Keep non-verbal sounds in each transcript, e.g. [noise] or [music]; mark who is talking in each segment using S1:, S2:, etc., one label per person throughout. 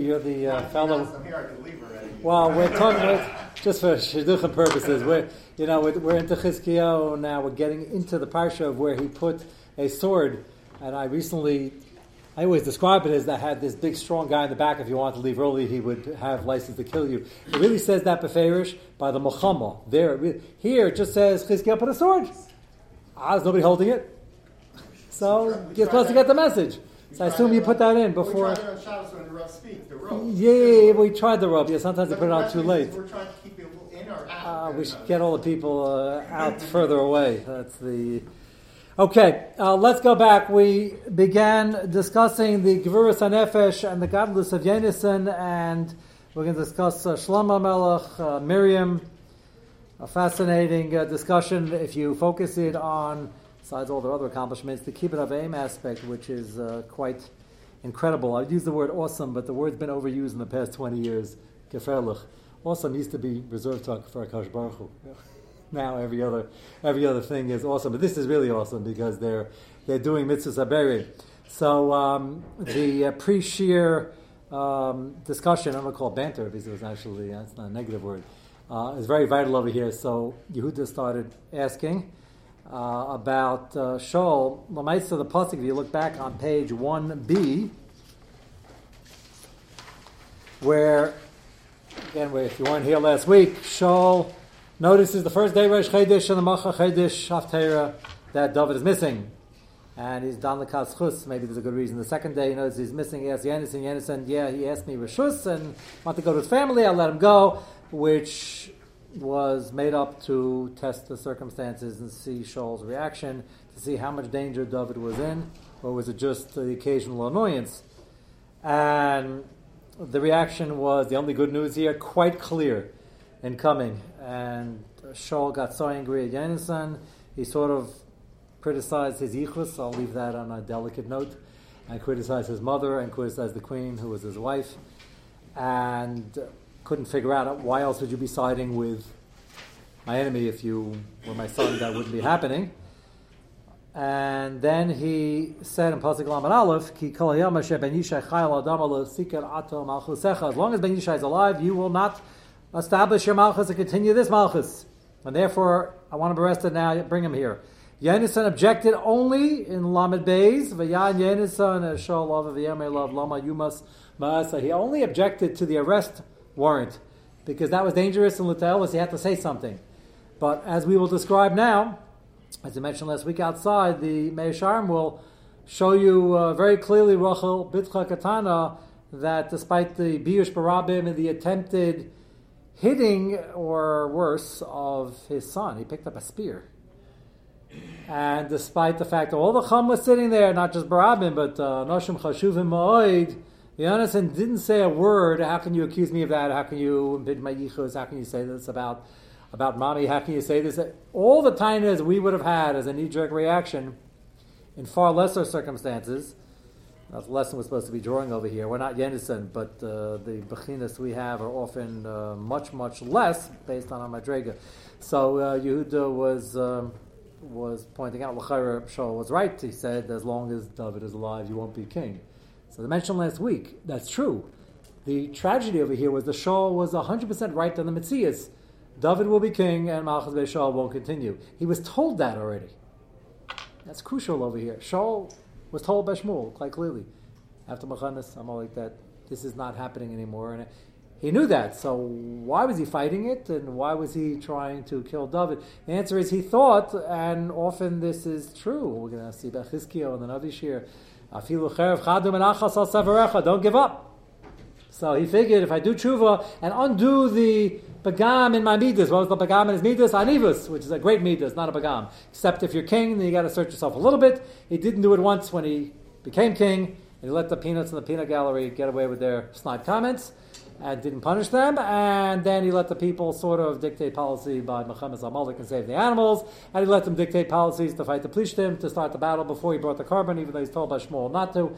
S1: You're the uh, fellow.
S2: I'm here, I can leave already.
S1: Well, we're talking about, just for shidduchim purposes. We're you know we're, we're into Chizkiyahu now. We're getting into the parsha of where he put a sword, and I recently. I always describe it as that had this big, strong guy in the back. If you wanted to leave early, he would have license to kill you. It really says that beferish by the Muhammad. There, really- here it just says Chizkiyahu put a sword. Ah, there's nobody holding it, so you're supposed to get the message. So I assume you put that in before.
S2: We tried it on Shabbos when the Rav speaks, the rope.
S1: Yeah, we tried the rope. Yeah, sometimes they put it on too late.
S2: We're trying to keep it in or out.
S1: Uh, we should get all the people uh, out further away. That's the. Okay, uh, let's go back. We began discussing the Gevurus HaNefesh and the godless of Yenison, and we're going to discuss uh, Shlomo Melech, uh, Miriam. A fascinating uh, discussion if you focus it on, besides all their other accomplishments, the Kibbut of Aim aspect, which is uh, quite incredible. I'd use the word awesome, but the word's been overused in the past 20 years. Gefährlich. Awesome used to be reserved for Akash Baruch Hu. Now every other every other thing is awesome, but this is really awesome because they're they're doing mitzvahs aberi. So um, the uh, pre-shear um, discussion, I'm going to call it banter because it was actually that's not a negative word, uh, is very vital over here. So Yehuda started asking uh, about uh, Shaul. Lamaisa the pasuk. If you look back on page one B, where again, if you weren't here last week, Shaul notices the first day Rosh Chodesh and the Macha Chodesh Haftarah that David is missing. And he's done the Chus. Maybe there's a good reason. The second day he notices he's missing. He asks Yanis said, Yeah, he asked me Rishus and want to go to his family. I'll let him go, which was made up to test the circumstances and see Shaul's reaction, to see how much danger David was in, or was it just the occasional annoyance? And the reaction was the only good news here, quite clear in coming. And Shaul got so angry at Yonasan, he sort of criticized his yichus. I'll leave that on a delicate note. And criticized his mother and criticized the queen, who was his wife. And couldn't figure out why else would you be siding with my enemy if you were my son, that wouldn't be happening. And then he said in Pasuk Lamed Aleph, Ki ben Yishai chayil adam alo sikar ato malchusecha. As long as ben Yishai is alive, you will not establish your malchus and continue this malchus. And therefore, I want to him arrested now, bring him here. Yenison objected only in Lamed Beis, Vayan Yenison, Shal Love, Vayame Love, Lama Yumas Maasa. He only objected to the arrest warrant because that was dangerous and Litel was he had to say something. But as we will describe now, as I mentioned last week outside, the Meisharim will show you uh, very clearly, Rachel Bitcha Katana, that despite the Biush Barabim and the attempted hitting, or worse, of his son, he picked up a spear. And despite the fact that all the Chum was sitting there, not just Barabim, but uh, Noshim Chashuvim Ma'oid, Yonasan didn't say a word. How can you accuse me of that? How can you impede my yichus? How can you say this about about mommy? How can you say this? All the tainas we would have had as a knee jerk reaction in far lesser circumstances. That's the lesson we're supposed to be drawing over here. We're not Yenison, but uh, the bechinas we have are often uh, much, much less based on our madrega. So uh, Yehuda was um, was pointing out, L'chaira Shaul was right. He said, as long as David is alive, you won't be king. So they mentioned last week, that's true. The tragedy over here was the Shaul was 100% right on the Metzias. David will be king and Malchus Bey Shaul won't continue. He was told that already. That's crucial over here. Shaul was told by Shmuel quite clearly after Machanas, I'm all like that. This is not happening anymore, and he knew that. So why was he fighting it, and why was he trying to kill David? The answer is he thought, and often this is true. We're going to see about Chizkiyo and the Navi Shir. Don't give up. So he figured if I do tshuva and undo the bagam in my midas, what was the bagam in his midas? Anivus, which is a great midas, not a bagam. Except if you're king, then you got to search yourself a little bit. He didn't do it once when he became king, and he let the peanuts in the peanut gallery get away with their snide comments and didn't punish them. And then he let the people sort of dictate policy by Muhammad Zamalek and save the animals. And he let them dictate policies to fight the Plishtim, to start the battle before he brought the korban, even though he's told by Shmuel not to.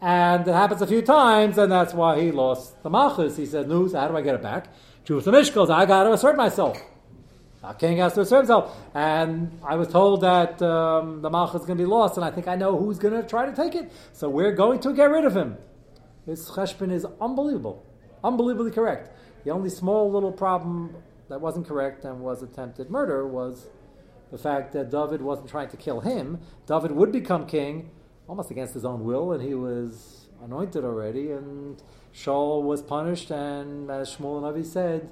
S1: And it happens a few times, and that's why he lost the Malchus. He said, No, so how do I get it back? Jews Mishkals, I got to assert myself. A king has to assert himself. And I was told that um, the Malchus is going to be lost, and I think I know who's going to try to take it. So we're going to get rid of him. His cheshbon is unbelievable, unbelievably correct. The only small little problem that wasn't correct and was attempted murder was the fact that David wasn't trying to kill him. David would become king almost against his own will, and he was anointed already, and Shaul was punished, and as Shmuel HaNavi said,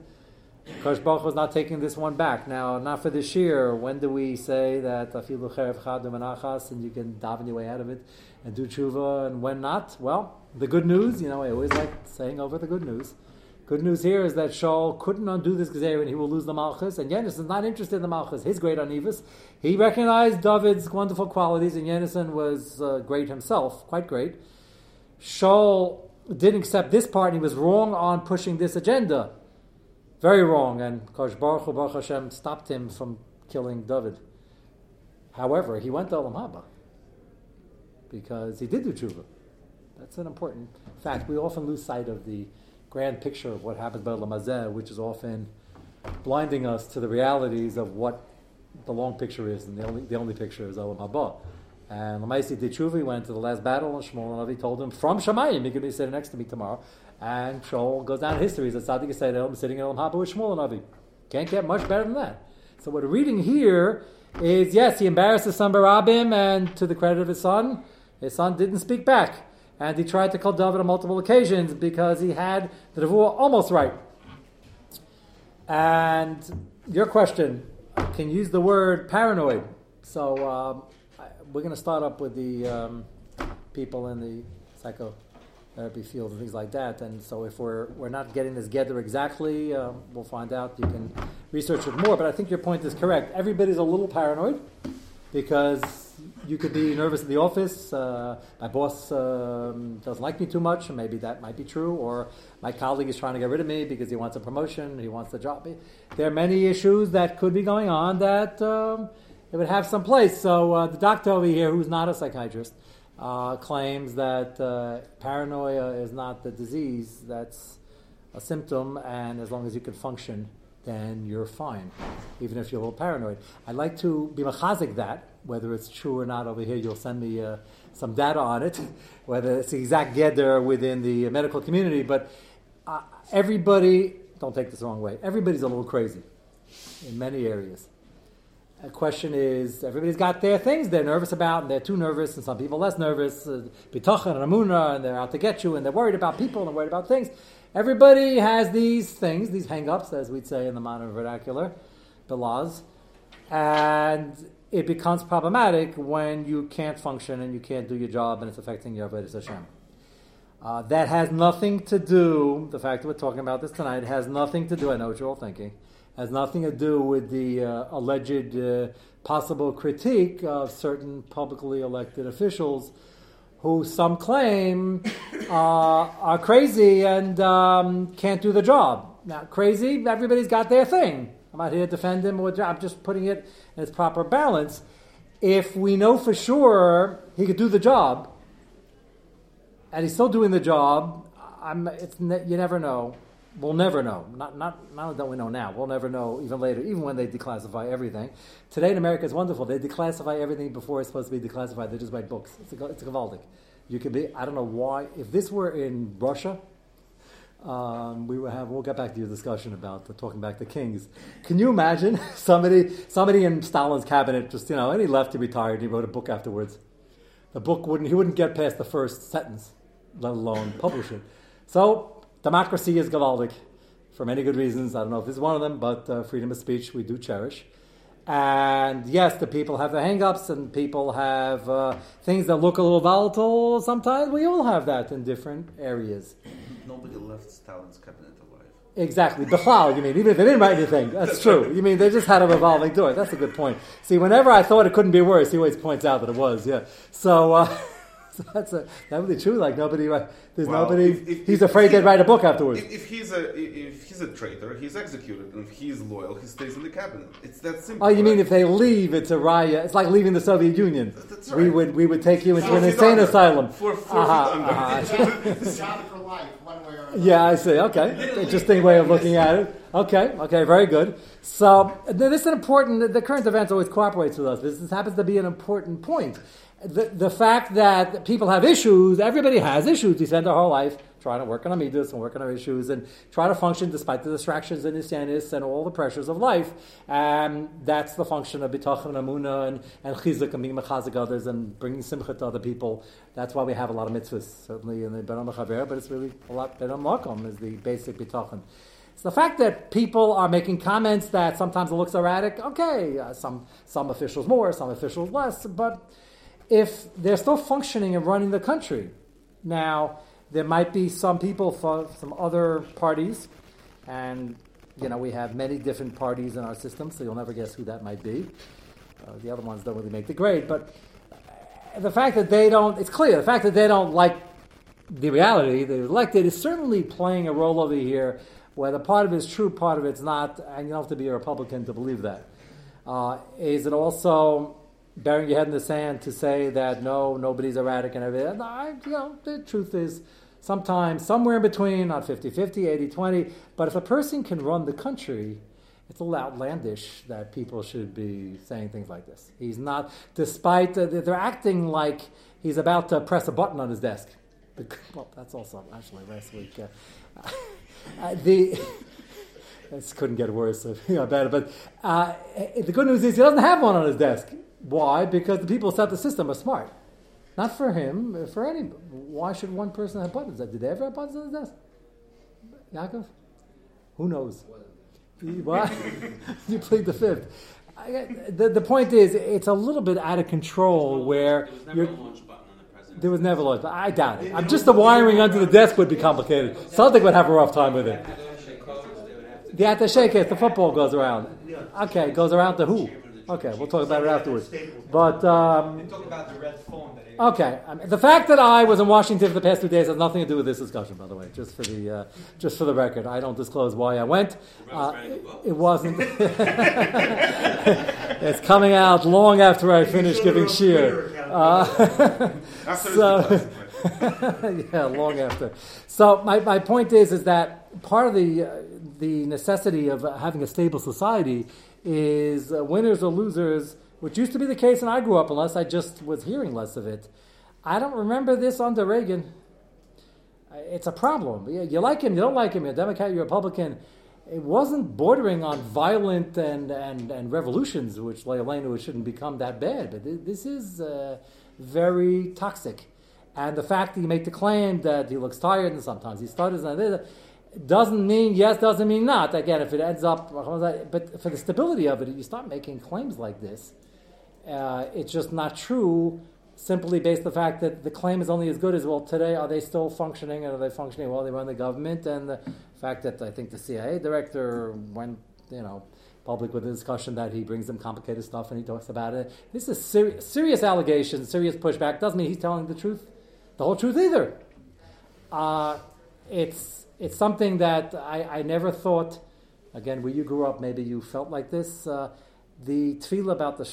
S1: Kosh Baruch was not taking this one back. Now, not for this year. When do we say that afilu cherev menachas and you can daven your way out of it and do tshuva, and when not? Well, the good news, you know, I always like saying over the good news. Good news here is that Shaul couldn't undo this gezer and he will lose the malchus. And Yenison is not interested in the malchus. His great anivus. He recognized David's wonderful qualities, and Yenison was uh, great himself, quite great. Shaul didn't accept this part, and he was wrong on pushing this agenda. Very wrong, and Kosh Baruch Baruch Hashem stopped him from killing David. However, he went to Olam Haba because he did do tshuva. That's an important fact. We often lose sight of the grand picture of what happens by Lamazeh, which is often blinding us to the realities of what the long picture is, and the only, the only picture is Olam Haba. And Lamaisi did tshuva, went to the last battle, and Shmuel HaNavi told him, from Shemayim, going to be sitting next to me tomorrow. And Shaul goes down in history, he's a Tzaddik Yisrael, sitting in Olam Haba with Shmuel HaNavi. Can't get much better than that. So what we're reading here is, yes, he embarrassed his son Barabim, and to the credit of his son, his son didn't speak back. And he tried to call David on multiple occasions because he had the Nevuah almost right. And your question can use the word paranoid. So um, we're going to start up with the um, people in the psychotherapy field and things like that. And so if we're, we're not getting this together exactly, uh, we'll find out. You can research it more. But I think your point is correct. Everybody's a little paranoid because you could be nervous in the office. Uh, my boss um, doesn't like me too much, and maybe that might be true. Or my colleague is trying to get rid of me because he wants a promotion, he wants to drop me. There are many issues that could be going on that um, it would have some place. So uh, the doctor over here, who's not a psychiatrist, uh, claims that uh, paranoia is not the disease; that's a symptom, and as long as you can function then you're fine, even if you're a little paranoid. I'd like to be machazik that, whether it's true or not over here, you'll send me uh, some data on it, [laughs] whether it's the exact geder within the medical community, but uh, everybody, don't take this the wrong way, everybody's a little crazy in many areas. The question is, everybody's got their things they're nervous about, and they're too nervous, and some people less nervous, uh, and amuna, and they're out to get you, and they're worried about people, and they're worried about things. Everybody has these things, these hang-ups, as we'd say in the modern vernacular, the laws, and it becomes problematic when you can't function and you can't do your job and it's affecting your Avodah Hashem. Uh, that has nothing to do, the fact that we're talking about this tonight has nothing to do, I know what you're all thinking, has nothing to do with the uh, alleged uh, possible critique of certain publicly elected officials who some claim uh, are crazy and um, can't do the job. Now, crazy, everybody's got their thing. I'm not here to defend him, or I'm just putting it in its proper balance. If we know for sure he could do the job, and he's still doing the job, I'm, it's, you never know. We'll never know. Not, not, not that we know now. We'll never know even later, even when they declassify everything. Today in America, it's wonderful. They declassify everything before it's supposed to be declassified. They just write books. It's a, it's a gavaldik. You could be, I don't know why. If this were in Russia, um, we would have. We'll get back to your discussion about the, talking back to kings. Can you imagine [laughs] somebody, somebody in Stalin's cabinet just you know, and he left, he retired, he wrote a book afterwards. The book wouldn't, he wouldn't get past the first sentence, let alone publish it. So democracy is Gavaldic for many good reasons. I don't know if this is one of them, but uh, freedom of speech we do cherish. And yes, the people have their hang-ups and people have uh, things that look a little volatile sometimes. We all have that in different areas.
S3: Nobody left Stalin's cabinet alive.
S1: Exactly. Bechlal, you mean, even if they didn't write anything. That's [laughs] true. You mean they just had a revolving door. That's a good point. See, whenever I thought it couldn't be worse, he always points out that it was, yeah. So, uh, [laughs] so [laughs] that's a, that would be true. Like nobody, there's well, nobody. If, if, he's if, afraid they'd write a book afterwards.
S3: If, he's a if he's a traitor, he's executed, and if he's loyal, he stays in the cabinet. It's that simple.
S1: Oh, you right? mean if they leave, it's a riot? It's like leaving the Soviet Union.
S3: That's right.
S1: We would we would take you into an insane asylum.
S3: For for uh-huh,
S2: uh-huh. [laughs]
S1: Yeah, I see. Okay, interesting way of looking at it. Okay, okay, very good. So this is an important. The current events always cooperates with us. This, this happens to be an important point the, the fact that people have issues, everybody has issues. We spend our whole life trying to work on our and work on our issues and try to function despite the distractions and the and all the pressures of life. And that's the function of bitachon and amuna and, and chizuk and being mechazik others and bringing simcha to other people. That's why we have a lot of mitzvahs, certainly in the Ben Chaver, but it's really a lot Ben Makom is the basic bitachon. So the fact that people are making comments that sometimes it looks erratic, okay, uh, some, some officials more, some officials less, but if they're still functioning and running the country. Now, there might be some people from some other parties, and you know we have many different parties in our system, so you'll never guess who that might be. Uh, the other ones don't really make the grade, but the fact that they don't—it's clear. The fact that they don't like the reality they're elected is certainly playing a role over here, whether part of it is true, part of it's not, and you don't have to be a Republican to believe that. Uh, is it also burying your head in the sand to say that no, nobody's erratic and everything. I, you know, the truth is sometimes somewhere in between, not 50 50, 80 20. But if a person can run the country, it's a little outlandish that people should be saying things like this. He's not, despite, uh, they're acting like he's about to press a button on his desk. [laughs] Well, that's also actually last week. Uh, [laughs] uh, the. [laughs] this couldn't get worse, you know, better. But uh, the good news is he doesn't have one on his desk. Why? Because the people who set the system are smart. Not for him, for any. Why should one person have buttons? Did they ever have buttons on his desk? Yaakov? Who knows? Why? [laughs] you plead the fifth. the, the point is, it's a little bit out of control where
S4: there
S1: there was never a launch. button. I doubt it. I'm just the wiring under the desk would be complicated. Something would have a rough time with it. The attaché case, the football goes around. Okay, goes around to who? Okay, we'll talk about it afterwards. But um,
S5: talk about the red phone.
S1: Okay, I mean, the fact that I was in Washington for the past two days has nothing to do with this discussion, by the way. Just for the uh, just for the record, I don't disclose why I went. Uh, it wasn't. [laughs] it's coming out long after I finish giving shiur. Uh, [laughs] [laughs] so, yeah, long after. So my, my point is is that part of the uh, the necessity of having a stable society is uh, winners or losers, which used to be the case when I grew up, unless I just was hearing less of it. I don't remember this under Reagan. Uh, it's a problem. You like him, you don't like him, you're a Democrat, you're a Republican. It wasn't bordering on violent and, and, and revolutions, which Leilenu shouldn't become that bad, but this is uh, very toxic. And the fact that you make the claim that he looks tired and sometimes he stutters and doesn't mean yes, doesn't mean not. Again, if it ends up, but for the stability of it, you start making claims like this. Uh, it's just not true simply based on the fact that the claim is only as good as well today are they still functioning are they functioning while they run the government and the fact that I think the CIA director went you know public with a discussion that he brings them complicated stuff and he talks about it this is ser- serious allegations serious pushback doesn't mean he's telling the truth the whole truth either uh, it's it's something that I, I never thought, again, where you grew up, maybe you felt like this. Uh, the tefillah about the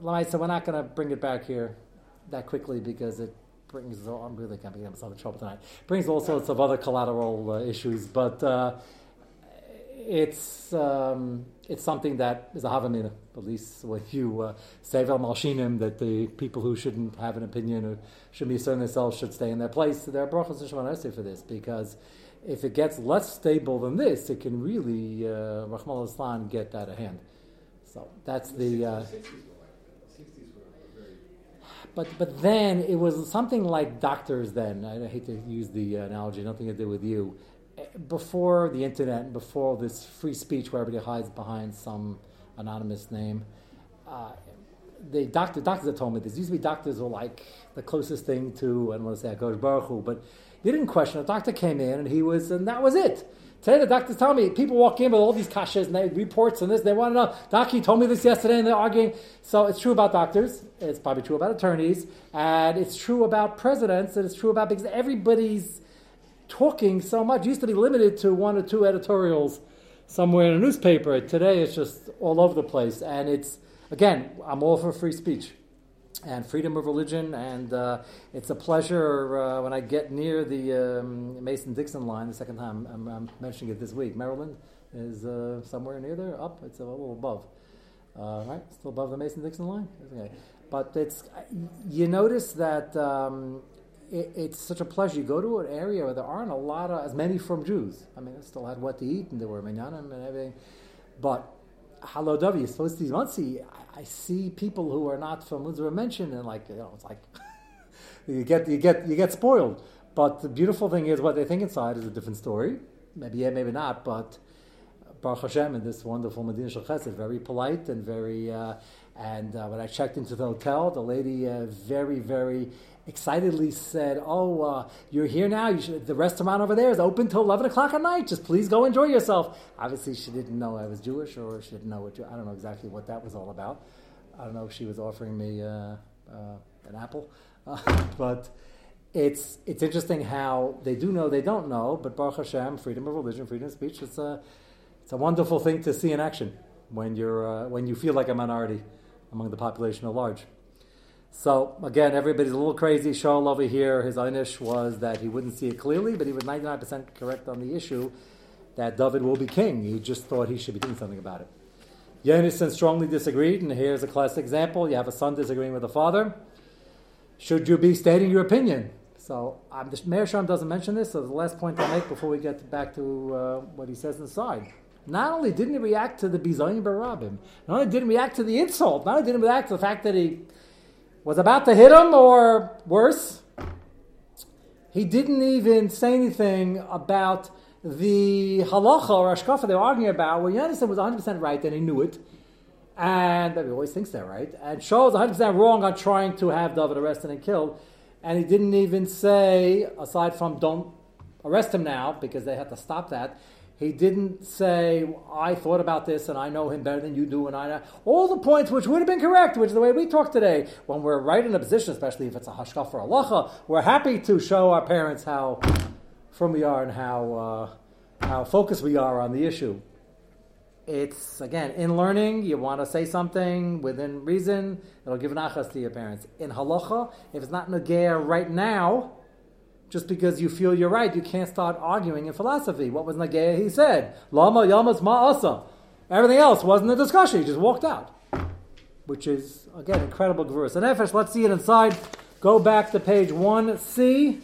S1: like I said, we're not going to bring it back here that quickly because it brings, I'm really going to myself in trouble tonight, brings all sorts of other collateral uh, issues, but uh, it's, um, it's something that is a havamina, at least when [laughs] you uh, say Vel Malshinim, that the people who shouldn't have an opinion or should be certain themselves should stay in their place. There are brachas and for this because if it gets less stable than this, it can really, uh, Rahmal Islam, get out of hand. So that's the. Uh, but but then it was something like doctors. Then I hate to use the analogy, nothing to do with you. Before the internet, before this free speech where everybody hides behind some anonymous name, uh, the doctor, doctors have told me this. Used to be doctors were like the closest thing to, I don't want to say Akosh Baruch Hu, but they didn't question. A doctor came in and he was, and that was it. Today the doctors tell me people walk in with all these kashas and they reports and this. They want to know. Doc, he told me this yesterday, and they're arguing. So it's true about doctors. It's probably true about attorneys, and it's true about presidents, and it's true about because everybody's talking so much. It used to be limited to one or two editorials somewhere in a newspaper. Today it's just all over the place, and it's again, I'm all for free speech and freedom of religion, and uh, it's a pleasure uh, when I get near the um, Mason Dixon line. The second time I'm, I'm mentioning it this week. Maryland is uh, somewhere near there, up. It's a little above. Uh, right, still above the Mason Dixon line. Okay. But it's you notice that um, it, it's such a pleasure. You go to an area where there aren't a lot of as many from Jews. I mean, they still had what to eat, and there were minyanim and everything. But Hello Davi, you're supposed to Monsey. I, I see people who are not from Munzer mentioned, and like you know, it's like [laughs] you get you get you get spoiled. But the beautiful thing is, what they think inside is a different story. Maybe yeah, maybe not. But Baruch Hashem in this wonderful Medina Chesed, very polite and very. Uh, and uh, when I checked into the hotel, the lady uh, very very excitedly said, "Oh, uh, you're here now. You should, the restaurant over there is open till eleven o'clock at night. Just please go enjoy yourself." Obviously, she didn't know I was Jewish, or she didn't know what I don't know exactly what that was all about. I don't know if she was offering me uh, uh, an apple, [laughs] but it's it's interesting how they do know they don't know. But Baruch Hashem, freedom of religion, freedom of speech. It's a it's a wonderful thing to see in action when you're uh, when you feel like a minority among the population at large. So again, everybody's a little crazy. Shaul over here, his einish was that he wouldn't see it clearly, but he was 99% correct on the issue that David will be king. He just thought he should be doing something about it. Yonason strongly disagreed, and here's a classic example. You have a son disagreeing with a father. Should you be stating your opinion? So um, Meir Sham doesn't mention this, so the last point I'll make before we get back to uh, what he says inside. Not only didn't he react to the Bizayin Barabim, not only didn't he react to the insult, not only didn't react to the fact that he was about to hit him, or worse, he didn't even say anything about the halacha or ashkafa they were arguing about, where Yonason was 100% right and he knew it, and he always thinks they're right, and Shaul was 100% wrong on trying to have David arrested and killed, and he didn't even say, aside from don't arrest him now, because they had to stop that, he didn't say, I thought about this and I know him better than you do and I know. All the points which would have been correct, which is the way we talk today. When we're right in a position, especially if it's a hashkaf for halacha, we're happy to show our parents how firm we are and how, uh, how focused we are on the issue. It's, again, in learning, you want to say something within reason, it'll give an achas to your parents. In halacha, if it's not nagaya right now, just because you feel you're right, you can't start arguing in philosophy. What was Nagaya? He said, Lama Yamas Ma'asa. Everything else wasn't a discussion. He just walked out. Which is, again, incredible verse. And Nefesh, let's see it inside. Go back to page 1C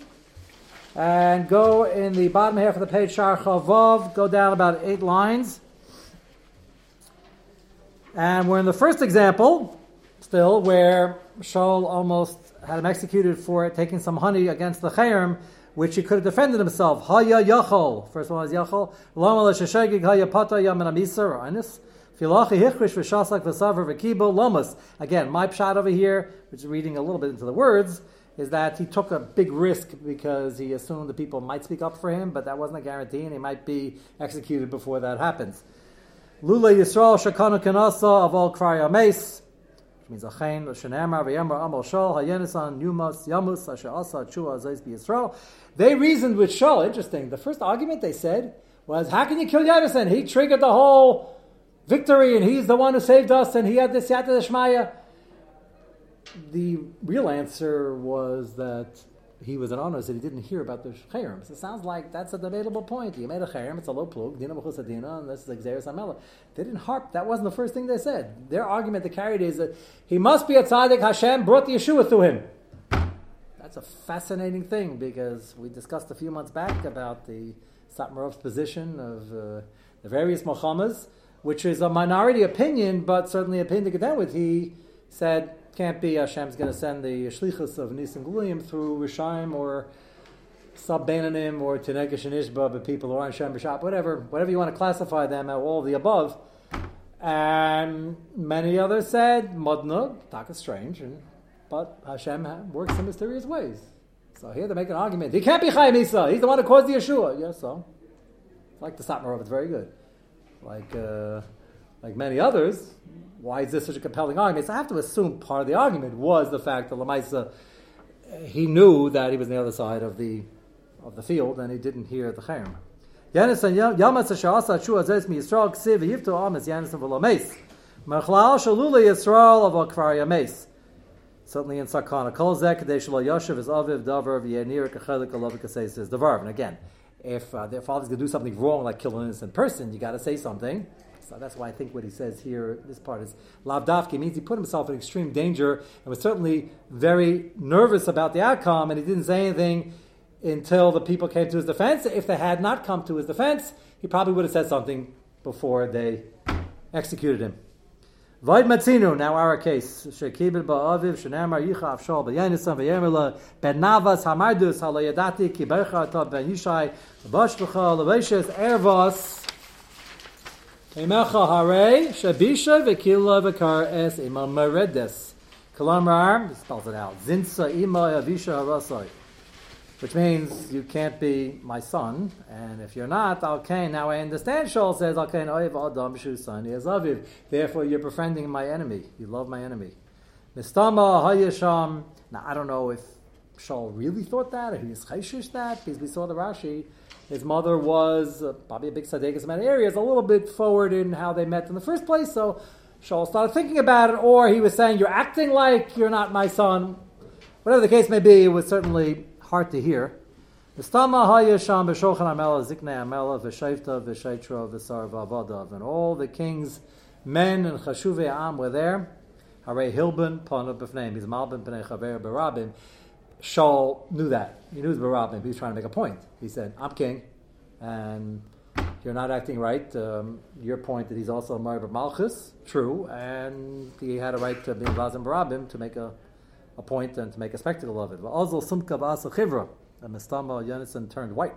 S1: and go in the bottom half of the page, Shar Chavav, go down about eight lines. And we're in the first example, still, where Shaul almost had him executed for taking some honey against the chayrim, which he could have defended himself. Haya yachol. First one was yachol. Lama l'sheshegig haya pata yamin amisa or anis. Filachi hichrish v'shasak v'saver v'kibo lomas. Again, my pshat over here, which is reading a little bit into the words, is that he took a big risk because he assumed the people might speak up for him, but that wasn't a guarantee, and he might be executed before that happens. Lula Yisrael shakanu kanasa of all kraya mace means shol yumas yamus chua. They reasoned with Shaul. Interesting. The first argument they said was, "How can you kill Yonasan? He triggered the whole victory, and he's the one who saved us, and he had this yata shmaya." The real answer was that he was an honest that he didn't hear about the chayrim. So it sounds like that's a debatable point. You made a chayrim, it's a low plug, dina and this is Zeres Amela. They didn't harp, that wasn't the first thing they said. Their argument they carried is that he must be a tzaddik, Hashem brought the Yeshua through him. That's a fascinating thing because we discussed a few months back about the Satmarov's position of uh, the various Mohammeds, which is a minority opinion, but certainly opinion to contend with. He said, can't be Hashem's going to send the shlichus of Nisim Glulim through Rishayim or Sub Benanim or Tenegesh and Ishba, but people who aren't Shem B'Shap, whatever, whatever you want to classify them, all the above. And many others said, Modna, talk is strange, and, but Hashem works in mysterious ways. So here they make an argument. He can't be Chaim Isa. He's the one who caused the Yeshua. Yes, so. Like the Satmarov, it's very good. Like, uh, like many others, why is this such a compelling argument? So I have to assume part of the argument was the fact that Lamaisa, he knew that he was on the other side of the of the field and he didn't hear the chayim. Certainly in Sakana Kol Zek Kadesh Yoshev is Aviv Davar V'Yanir Kachelik Alavik says Davar. And again, if uh, their father's going to do something wrong, like kill an innocent person, you got to say something. That's why I think what he says here, this part is lavdafki, means he put himself in extreme danger and was certainly very nervous about the outcome, and he didn't say anything until the people came to his defense. If they had not come to his defense, he probably would have said something before they executed him. Vaid now our case. Shekibel ba'aviv, shenamar yicha avshol b'yanisan v'yemela, ben navas hamardus halayadati ki bercha atav ben yishai, b'ashlucha leveshes ervos, emecha hare, shabisha v'kila v'kar es imam meredes. Kalamar, he spells it out, zinsa ima avisha harasai which means you can't be my son. And if you're not, okay, now I understand. Shaul says, okay, adam aviv. Therefore, you're befriending my enemy. You love my enemy. Mistama hayasham. Now, I don't know if Shaul really thought that, or he was chayshish that, because we saw the Rashi. His mother was uh, probably a big tzaddikus in many areas, a little bit forward in how they met in the first place. So Shaul started thinking about it, or he was saying, "You're acting like you're not my son." Whatever the case may be, it was certainly hard to hear. And all the king's men and chashuvei am were there. He's Malbin. Shaul knew that. He knew the Barabim. He was trying to make a point. He said, I'm king, and you're not acting right. Um, your point that he's also a Mar Malchus, true, and he had a right to be in Barabim to make a a point and to make a spectacle of it. But also, sumka v'asa chivra, and Mistama Yonason turned white,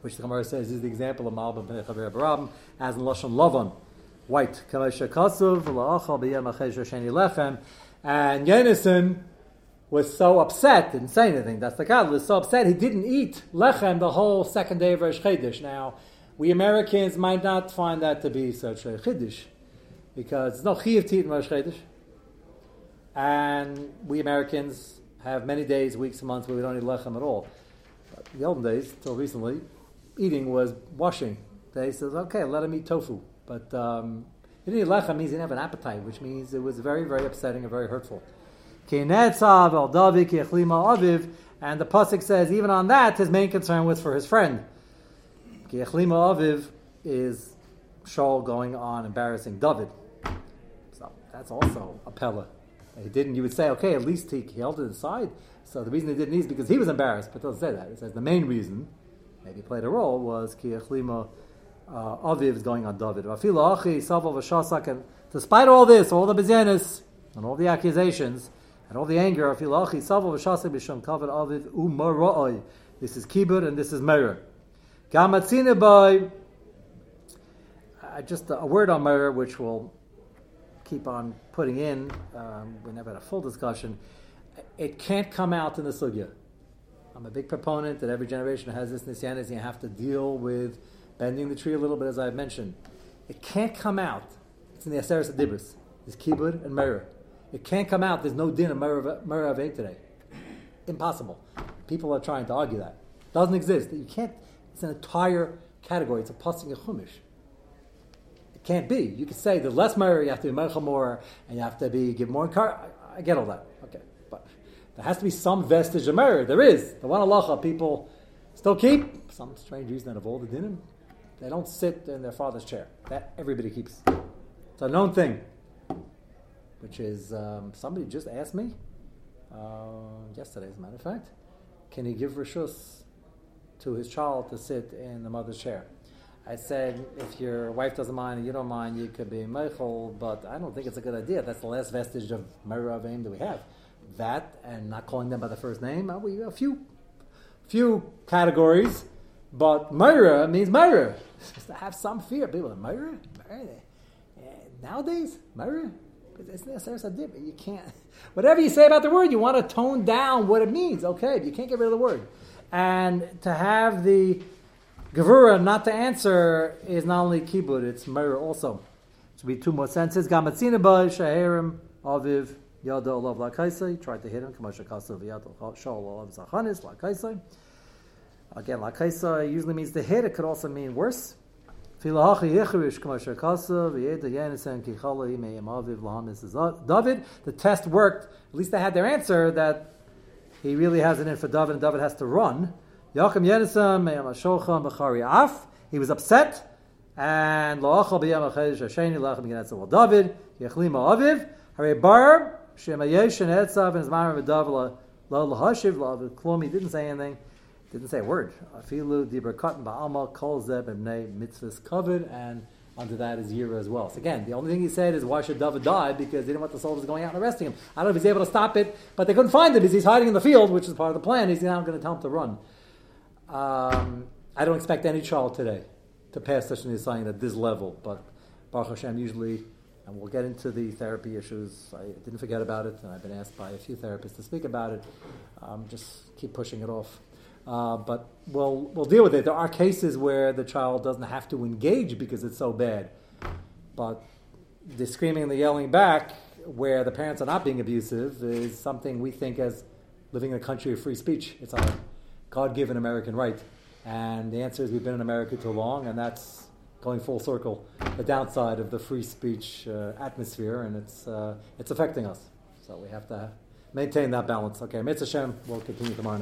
S1: which the Gemara says is the example of Malbim Chaver Barabim, as in Lashon Lavan, white. And Yonason was so upset, didn't say anything, that's the was so upset he didn't eat lechem the whole second day of Rosh Chodesh. Now, we Americans might not find that to be such a chiddush, because no chiyuv to eat Rosh Chodesh. And we Americans have many days, weeks, months where we don't eat lechem at all. But the olden days, till recently, eating was washing. They said, okay, let him eat tofu. But um, he didn't eat lechem means he didn't have an appetite, which means it was very, very upsetting and very hurtful. And the pasuk says, even on that, his main concern was for his friend. Aviv is Shaul going on embarrassing David. So that's also a pella. He didn't, you would say, okay, at least he held it aside. So the reason he didn't is because he was embarrassed, but doesn't say that. It says the main reason, maybe played a role, was ki echlima uh, Aviv is going on David. And despite all this, all the bizyanis, and all the accusations, and all the anger, this is kibud and this is meir. Gamatzina by just a word on meir, which we'll keep on putting in, um, we never had a full discussion, it can't come out in the sugya. I'm a big proponent that every generation has this nisyanis, and you have to deal with bending the tree a little bit, as I've mentioned. It can't come out. It's in the Aseres Adibris. It's kibud and mirror. It can't come out. There's no din of mirror today. Impossible. People are trying to argue that. It doesn't exist. You can't. It's an entire category. It's a passing a chumash. It can't be. You could say the less Meir, you have to be Merchel more, and you have to be give more car. I, I, get all that. Okay. But there has to be some vestige of Meir. There is. The one halacha people still keep. Some strange reason out of all the dinim. They don't sit in their father's chair. That everybody keeps. It's a known thing. Which is, um, somebody just asked me uh, yesterday, as a matter of fact, can he give rishus to his child to sit in the mother's chair? I said, if your wife doesn't mind and you don't mind, you could be meichel, but I don't think it's a good idea. That's the last vestige of Meravim that we have. That and not calling them by the first name, uh, we a few, few categories, but Meira means Meira. [laughs] Just to have some fear. People, Meira? Nowadays, Meira? You can't. [laughs] Whatever you say about the word, you want to tone down what it means. Okay, you can't get rid of the word. And to have the Gevura not to answer is not only kibud, it's meir also. So be two more senses. Gamatzina ba shaherim aviv yada olav lakaisai. Tried to hit him. Kamasha kasav yada shal olav zachanis lakaisai. Again, lakaisai usually means to hit. It could also mean worse. David, the test worked. At least they had their answer that he really has it in for David, and David has to run Yachim Yenisam Meyam Ashochem B'chari Af. He was upset. And Loachal B'yam HaChedesh Hasheni Lachem B'Genetzah David Yechlim Aviv Hare Bar Shem Ayesh and Etzav and Zmarim V'Dav Lo Lahashiv Lo Klum. He didn't say anything. Didn't say a word. Afilu Dibra Katan Ba'alma Kol Zeb Ibnei Mitzvahs covered and under that is Yira as well. So again, the only thing he said is why should David die? Because they didn't want the soldiers going out and arresting him. I don't know if he's able to stop it, but they couldn't find him because he's hiding in the field, which is part of the plan. He's now going to tell him to run. Um, I don't expect any child today to pass such an assignment at this level, but Baruch Hashem usually, and we'll get into the therapy issues. I didn't forget about it, and I've been asked by a few therapists to speak about it. Um, just keep pushing it off. Uh, but we'll we'll deal with it. There are cases where the child doesn't have to engage because it's so bad, but the screaming and the yelling back, where the parents are not being abusive, is something we think as living in a country of free speech. It's our God-given American right, and the answer is we've been in America too long, and that's going full circle. The downside of the free speech uh, atmosphere, and it's uh, it's affecting us. So we have to maintain that balance. Okay, Mitzvah Hashem, we'll continue tomorrow.